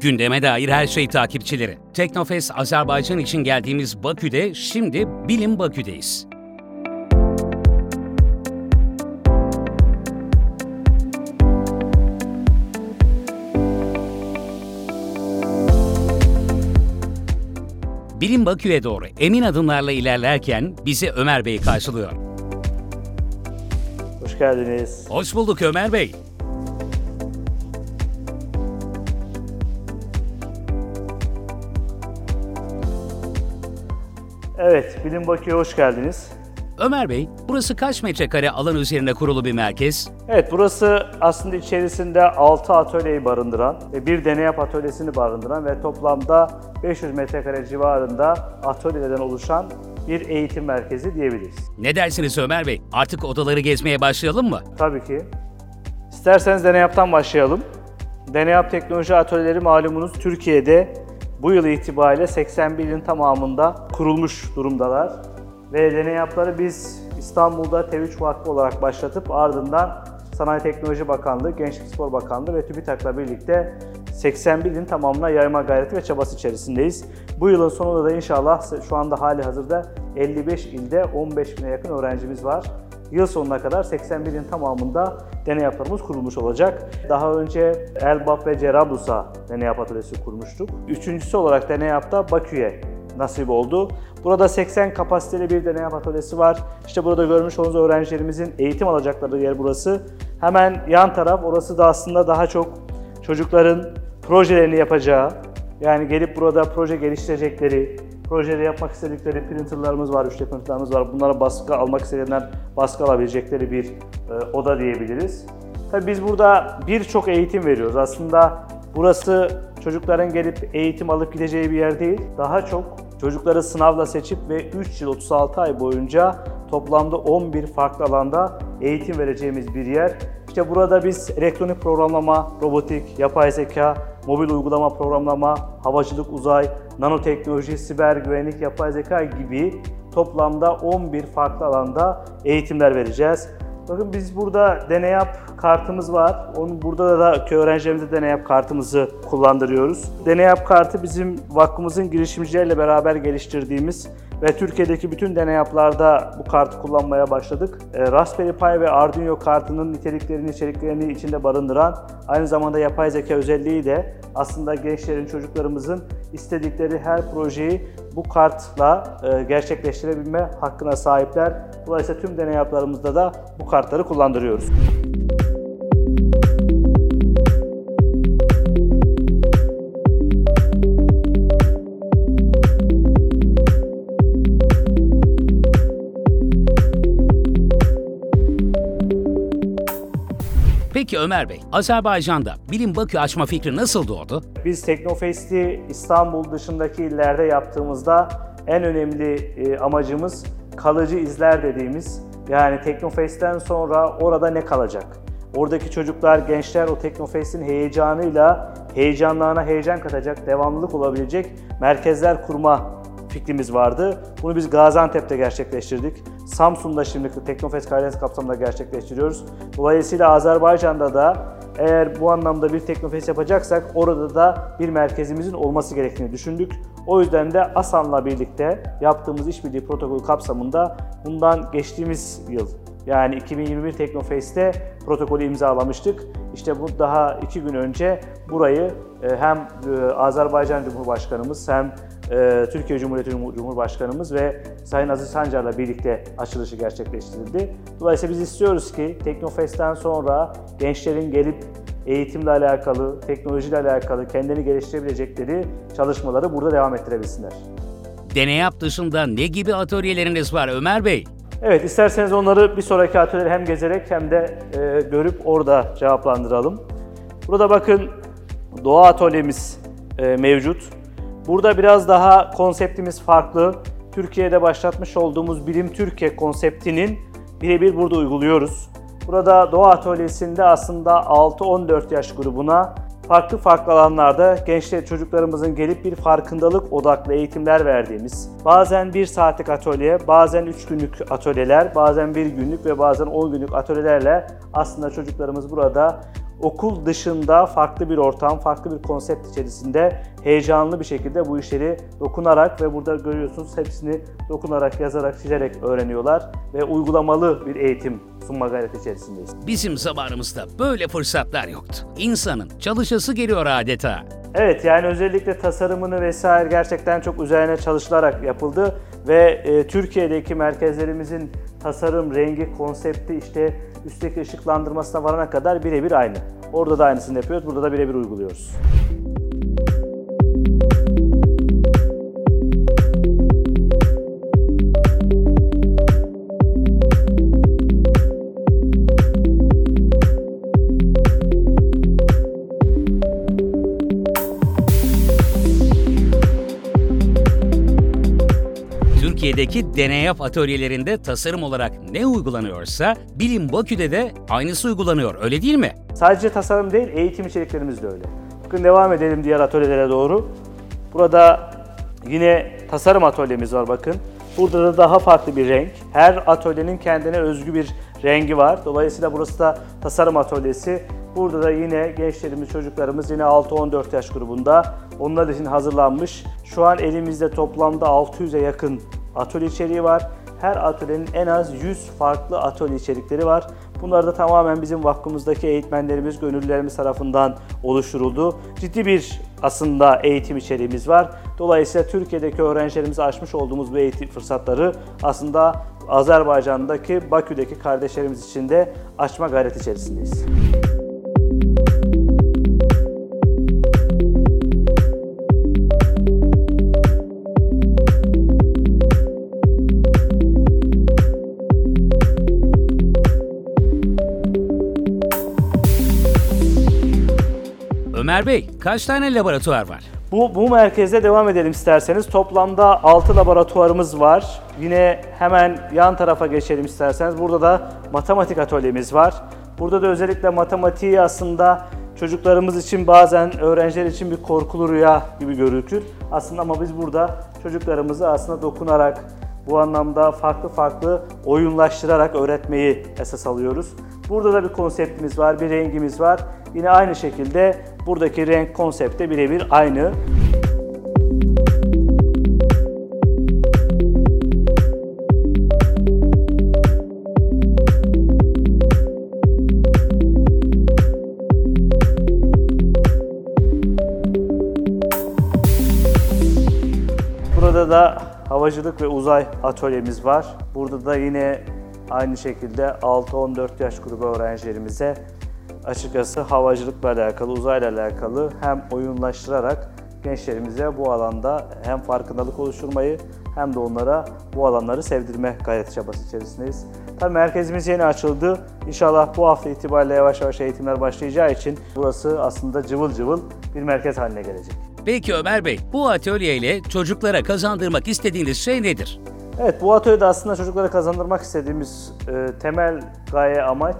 Gündeme dair her şey takipçileri. Teknofest Azerbaycan için geldiğimiz Bakü'de şimdi Bilim Bakü'deyiz. Bilim Bakü'ye doğru emin adımlarla ilerlerken bizi Ömer Bey karşılıyor. Hoş geldiniz. Hoş bulduk Ömer Bey. Evet, Bilim Bakü'ye hoş geldiniz. Ömer Bey, burası kaç metrekare alan üzerine kurulu bir merkez? Evet, burası aslında içerisinde 6 atölyeyi barındıran ve bir deney yap atölyesini barındıran ve toplamda 500 metrekare civarında atölyelerden oluşan bir eğitim merkezi diyebiliriz. Ne dersiniz Ömer Bey? Artık odaları gezmeye başlayalım mı? Tabii ki. İsterseniz deney yaptan başlayalım. Deney yap teknoloji atölyeleri malumunuz Türkiye'de bu yıl itibariyle 81 ilin tamamında kurulmuş durumdalar. Ve deney yapları biz İstanbul'da TEV3 Vakfı olarak başlatıp ardından Sanayi Teknoloji Bakanlığı, Gençlik Spor Bakanlığı ve TÜBİTAK'la birlikte 81 ilin tamamına yayma gayreti ve çabası içerisindeyiz. Bu yılın sonunda da inşallah şu anda hali hazırda 55 ilde 15 bine yakın öğrencimiz var. Yıl sonuna kadar 81 ilin tamamında deney yapılarımız kurulmuş olacak. Daha önce Elbap ve Cerablus'a deney yap atölyesi kurmuştuk. Üçüncüsü olarak deney yapta Bakü'ye nasip oldu. Burada 80 kapasiteli bir deney yap atölyesi var. İşte burada görmüş olduğunuz öğrencilerimizin eğitim alacakları yer burası. Hemen yan taraf orası da aslında daha çok çocukların projelerini yapacağı, yani gelip burada proje geliştirecekleri, projede yapmak istedikleri printerlarımız var, 3D printerlarımız var. Bunlara baskı almak isteyenler baskı alabilecekleri bir e, oda diyebiliriz. Tabii biz burada birçok eğitim veriyoruz. Aslında burası çocukların gelip eğitim alıp gideceği bir yer değil. Daha çok çocukları sınavla seçip ve 3 yıl 36 ay boyunca toplamda 11 farklı alanda eğitim vereceğimiz bir yer. İşte burada biz elektronik programlama, robotik, yapay zeka, mobil uygulama programlama, havacılık, uzay, nanoteknoloji, siber güvenlik, yapay zeka gibi toplamda 11 farklı alanda eğitimler vereceğiz. Bakın biz burada deney yap kartımız var. Onun burada da öğrencilerimize deney yap kartımızı kullandırıyoruz. Deney yap kartı bizim vakfımızın girişimcilerle beraber geliştirdiğimiz ve Türkiye'deki bütün deney yaplarda bu kartı kullanmaya başladık. E, Raspberry Pi ve Arduino kartının niteliklerini, içeriklerini içinde barındıran aynı zamanda yapay zeka özelliği de aslında gençlerin, çocuklarımızın istedikleri her projeyi bu kartla e, gerçekleştirebilme hakkına sahipler. Dolayısıyla tüm deney yaplarımızda da bu kartları kullandırıyoruz. Peki Ömer Bey, Azerbaycan'da Bilim Bakü açma fikri nasıl doğdu? Biz Teknofest'i İstanbul dışındaki illerde yaptığımızda en önemli e, amacımız kalıcı izler dediğimiz yani Teknofest'ten sonra orada ne kalacak? Oradaki çocuklar, gençler o Teknofest'in heyecanıyla heyecanlarına heyecan katacak, devamlılık olabilecek merkezler kurma fikrimiz vardı. Bunu biz Gaziantep'te gerçekleştirdik. Samsun'da şimdi Teknofest Karadeniz kapsamında gerçekleştiriyoruz. Dolayısıyla Azerbaycan'da da eğer bu anlamda bir Teknofest yapacaksak orada da bir merkezimizin olması gerektiğini düşündük. O yüzden de ASAN'la birlikte yaptığımız işbirliği protokolü kapsamında bundan geçtiğimiz yıl yani 2021 Teknofest'te protokolü imzalamıştık. İşte bu daha iki gün önce burayı e, hem e, Azerbaycan Cumhurbaşkanımız hem e, Türkiye Cumhuriyeti Cumhurbaşkanımız ve Sayın Aziz Sancar'la birlikte açılışı gerçekleştirildi. Dolayısıyla biz istiyoruz ki Teknofest'ten sonra gençlerin gelip eğitimle alakalı, teknolojiyle alakalı kendini geliştirebilecekleri çalışmaları burada devam ettirebilsinler. Deney yap dışında ne gibi atölyeleriniz var Ömer Bey? Evet, isterseniz onları bir sonraki atölyeleri hem gezerek hem de e, görüp orada cevaplandıralım. Burada bakın doğa atölyemiz e, mevcut. Burada biraz daha konseptimiz farklı. Türkiye'de başlatmış olduğumuz Bilim Türkiye konseptinin birebir burada uyguluyoruz. Burada Doğa Atölyesi'nde aslında 6-14 yaş grubuna farklı farklı alanlarda gençler çocuklarımızın gelip bir farkındalık odaklı eğitimler verdiğimiz, bazen bir saatlik atölye, bazen 3 günlük atölyeler, bazen bir günlük ve bazen 10 günlük atölyelerle aslında çocuklarımız burada okul dışında farklı bir ortam, farklı bir konsept içerisinde heyecanlı bir şekilde bu işleri dokunarak ve burada görüyorsunuz hepsini dokunarak, yazarak, çizerek öğreniyorlar ve uygulamalı bir eğitim sunma gayreti içerisindeyiz. Bizim zamanımızda böyle fırsatlar yoktu. İnsanın çalışası geliyor adeta. Evet yani özellikle tasarımını vesaire gerçekten çok üzerine çalışılarak yapıldı ve e, Türkiye'deki merkezlerimizin tasarım, rengi, konsepti işte üstteki ışıklandırmasına varana kadar birebir aynı. Orada da aynısını yapıyoruz, burada da birebir uyguluyoruz. Türkiye'deki deneyap atölyelerinde tasarım olarak ne uygulanıyorsa Bilim Bakü'de de aynısı uygulanıyor öyle değil mi? Sadece tasarım değil, eğitim içeriklerimiz de öyle. Bakın devam edelim diğer atölyelere doğru. Burada yine tasarım atölyemiz var bakın. Burada da daha farklı bir renk. Her atölyenin kendine özgü bir rengi var. Dolayısıyla burası da tasarım atölyesi. Burada da yine gençlerimiz, çocuklarımız yine 6-14 yaş grubunda. Onlar için hazırlanmış. Şu an elimizde toplamda 600'e yakın atölye içeriği var. Her atölyenin en az 100 farklı atölye içerikleri var. Bunlar da tamamen bizim vakfımızdaki eğitmenlerimiz, gönüllülerimiz tarafından oluşturuldu. Ciddi bir aslında eğitim içeriğimiz var. Dolayısıyla Türkiye'deki öğrencilerimize açmış olduğumuz bu eğitim fırsatları aslında Azerbaycan'daki, Bakü'deki kardeşlerimiz için de açma gayreti içerisindeyiz. Ömer Bey, kaç tane laboratuvar var? Bu, bu merkezde devam edelim isterseniz. Toplamda 6 laboratuvarımız var. Yine hemen yan tarafa geçelim isterseniz. Burada da matematik atölyemiz var. Burada da özellikle matematiği aslında çocuklarımız için bazen öğrenciler için bir korkulu rüya gibi görülür. Aslında ama biz burada çocuklarımızı aslında dokunarak bu anlamda farklı farklı oyunlaştırarak öğretmeyi esas alıyoruz. Burada da bir konseptimiz var, bir rengimiz var. Yine aynı şekilde buradaki renk konsepte birebir aynı. Burada da havacılık ve uzay atölyemiz var. Burada da yine aynı şekilde 6-14 yaş grubu öğrencilerimize açıkçası havacılıkla alakalı, uzayla alakalı hem oyunlaştırarak gençlerimize bu alanda hem farkındalık oluşturmayı hem de onlara bu alanları sevdirme gayreti çabası içerisindeyiz. Tabii merkezimiz yeni açıldı. İnşallah bu hafta itibariyle yavaş yavaş eğitimler başlayacağı için burası aslında cıvıl cıvıl bir merkez haline gelecek. Peki Ömer Bey, bu atölyeyle çocuklara kazandırmak istediğiniz şey nedir? Evet bu atölyede aslında çocuklara kazandırmak istediğimiz e, temel gaye amaç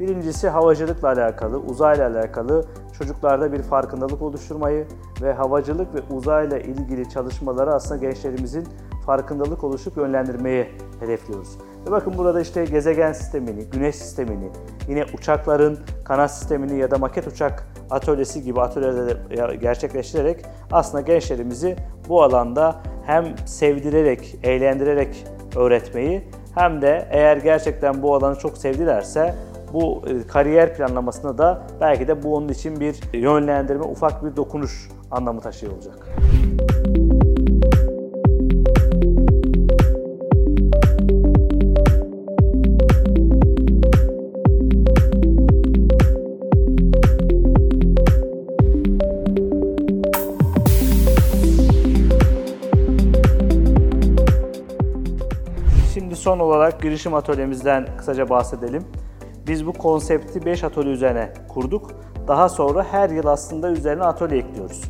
birincisi havacılıkla alakalı, uzayla alakalı çocuklarda bir farkındalık oluşturmayı ve havacılık ve uzayla ilgili çalışmaları aslında gençlerimizin farkındalık oluşup yönlendirmeyi hedefliyoruz. Ve bakın burada işte gezegen sistemini, güneş sistemini, yine uçakların kanat sistemini ya da maket uçak atölyesi gibi atölyeleri gerçekleştirerek aslında gençlerimizi bu alanda hem sevdirerek, eğlendirerek öğretmeyi hem de eğer gerçekten bu alanı çok sevdilerse bu e, kariyer planlamasında da belki de bu onun için bir yönlendirme, ufak bir dokunuş anlamı taşıyor olacak. Son olarak girişim atölyemizden kısaca bahsedelim. Biz bu konsepti 5 atölye üzerine kurduk. Daha sonra her yıl aslında üzerine atölye ekliyoruz.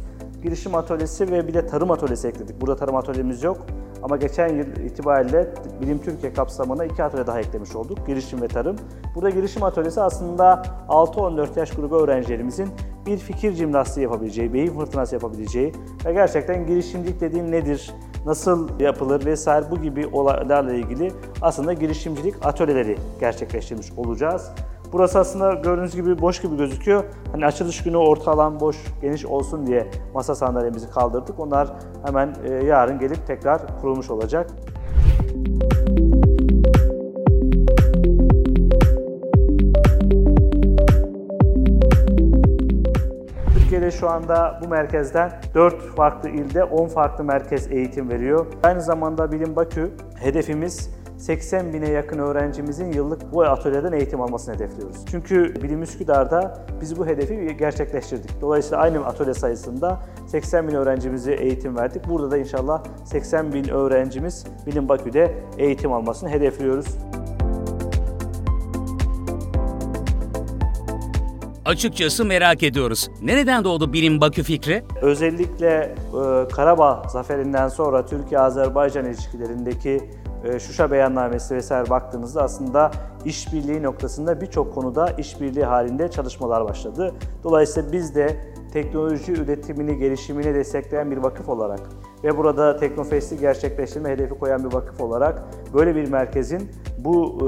Girişim atölyesi ve bir de tarım atölyesi ekledik. Burada tarım atölyemiz yok. Ama geçen yıl itibariyle Bilim Türkiye kapsamına iki atölye daha eklemiş olduk. Girişim ve tarım. Burada girişim atölyesi aslında 6-14 yaş grubu öğrencilerimizin bir fikir jimnastiği yapabileceği, beyin fırtınası yapabileceği ve gerçekten girişimcilik dediğim nedir, nasıl yapılır vesaire bu gibi olaylarla ilgili aslında girişimcilik atölyeleri gerçekleştirmiş olacağız. Burası aslında gördüğünüz gibi boş gibi gözüküyor. Hani açılış günü orta alan boş, geniş olsun diye masa sandalyemizi kaldırdık. Onlar hemen e, yarın gelip tekrar kurulmuş olacak. Şu anda bu merkezden 4 farklı ilde 10 farklı merkez eğitim veriyor. Aynı zamanda Bilim Bakü hedefimiz 80 bine yakın öğrencimizin yıllık bu atölyeden eğitim almasını hedefliyoruz. Çünkü Bilim Üsküdar'da biz bu hedefi gerçekleştirdik. Dolayısıyla aynı atölye sayısında 80 bin öğrencimize eğitim verdik. Burada da inşallah 80 bin öğrencimiz Bilim Bakü'de eğitim almasını hedefliyoruz. Açıkçası merak ediyoruz. Nereden doğdu Bilim Bakü fikri? Özellikle e, Karabağ zaferinden sonra Türkiye-Azerbaycan ilişkilerindeki e, Şuşa beyannamesi vesaire baktığınızda aslında işbirliği noktasında birçok konuda işbirliği halinde çalışmalar başladı. Dolayısıyla biz de teknoloji üretimini, gelişimini destekleyen bir vakıf olarak ve burada Teknofest'i gerçekleştirme hedefi koyan bir vakıf olarak böyle bir merkezin bu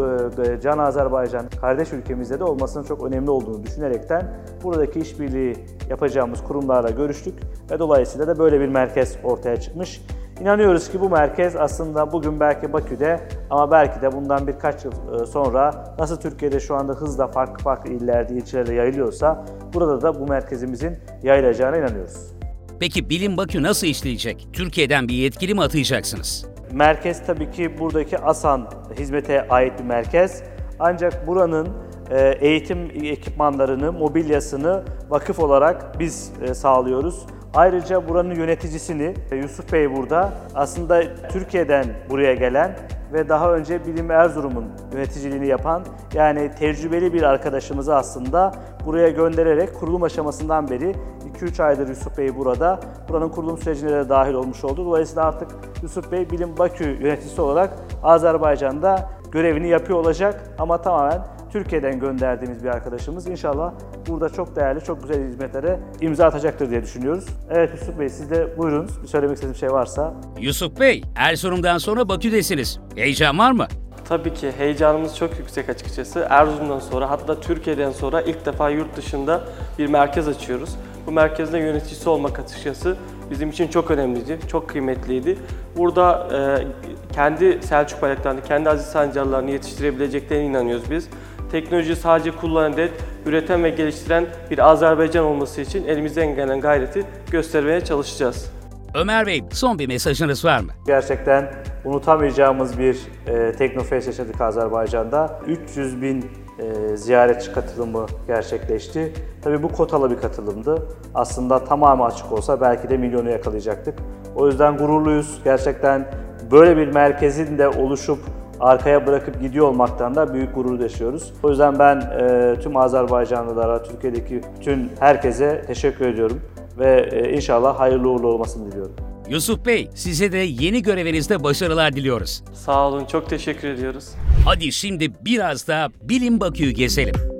e, Can Azerbaycan kardeş ülkemizde de olmasının çok önemli olduğunu düşünerekten buradaki işbirliği yapacağımız kurumlarla görüştük ve dolayısıyla da böyle bir merkez ortaya çıkmış. İnanıyoruz ki bu merkez aslında bugün belki Bakü'de ama belki de bundan birkaç yıl e, sonra nasıl Türkiye'de şu anda hızla farklı farklı illerde, ilçelerde yayılıyorsa burada da bu merkezimizin yayılacağına inanıyoruz. Peki Bilim Bakü nasıl işleyecek? Türkiye'den bir yetkili mi atayacaksınız? Merkez tabii ki buradaki ASAN hizmete ait bir merkez. Ancak buranın e, eğitim ekipmanlarını, mobilyasını vakıf olarak biz e, sağlıyoruz. Ayrıca buranın yöneticisini e, Yusuf Bey burada aslında Türkiye'den buraya gelen ve daha önce Bilim Erzurum'un yöneticiliğini yapan yani tecrübeli bir arkadaşımızı aslında buraya göndererek kurulum aşamasından beri 2-3 aydır Yusuf Bey burada. Buranın kurulum sürecine de dahil olmuş oldu. Dolayısıyla artık Yusuf Bey Bilim Bakü yöneticisi olarak Azerbaycan'da görevini yapıyor olacak ama tamamen Türkiye'den gönderdiğimiz bir arkadaşımız. İnşallah burada çok değerli, çok güzel hizmetlere imza atacaktır diye düşünüyoruz. Evet Yusuf Bey siz de buyurunuz. Bir söylemek istediğiniz bir şey varsa. Yusuf Bey, Erzurum'dan sonra Bakü'desiniz. Heyecan var mı? Tabii ki heyecanımız çok yüksek açıkçası. Erzurum'dan sonra hatta Türkiye'den sonra ilk defa yurt dışında bir merkez açıyoruz. Bu merkezde yöneticisi olmak açıkçası bizim için çok önemliydi, çok kıymetliydi. Burada e, kendi Selçuk bayraklarını, kendi aziz sancarlarını yetiştirebileceklerine inanıyoruz biz. Teknoloji sadece kullanan değil, üreten ve geliştiren bir Azerbaycan olması için elimizden gelen gayreti göstermeye çalışacağız. Ömer Bey, son bir mesajınız var mı? Gerçekten unutamayacağımız bir e, Teknofest yaşadık Azerbaycan'da. 300 bin e, ziyaretçi katılımı gerçekleşti. Tabii bu kotalı bir katılımdı. Aslında tamamı açık olsa belki de milyonu yakalayacaktık. O yüzden gururluyuz. Gerçekten böyle bir merkezin de oluşup arkaya bırakıp gidiyor olmaktan da büyük gurur yaşıyoruz. O yüzden ben e, tüm Azerbaycanlılara, Türkiye'deki tüm herkese teşekkür ediyorum ve e, inşallah hayırlı uğurlu olmasını diliyorum. Yusuf Bey, size de yeni görevinizde başarılar diliyoruz. Sağ olun, çok teşekkür ediyoruz. Hadi şimdi biraz da Bilim Bakü'yü gezelim.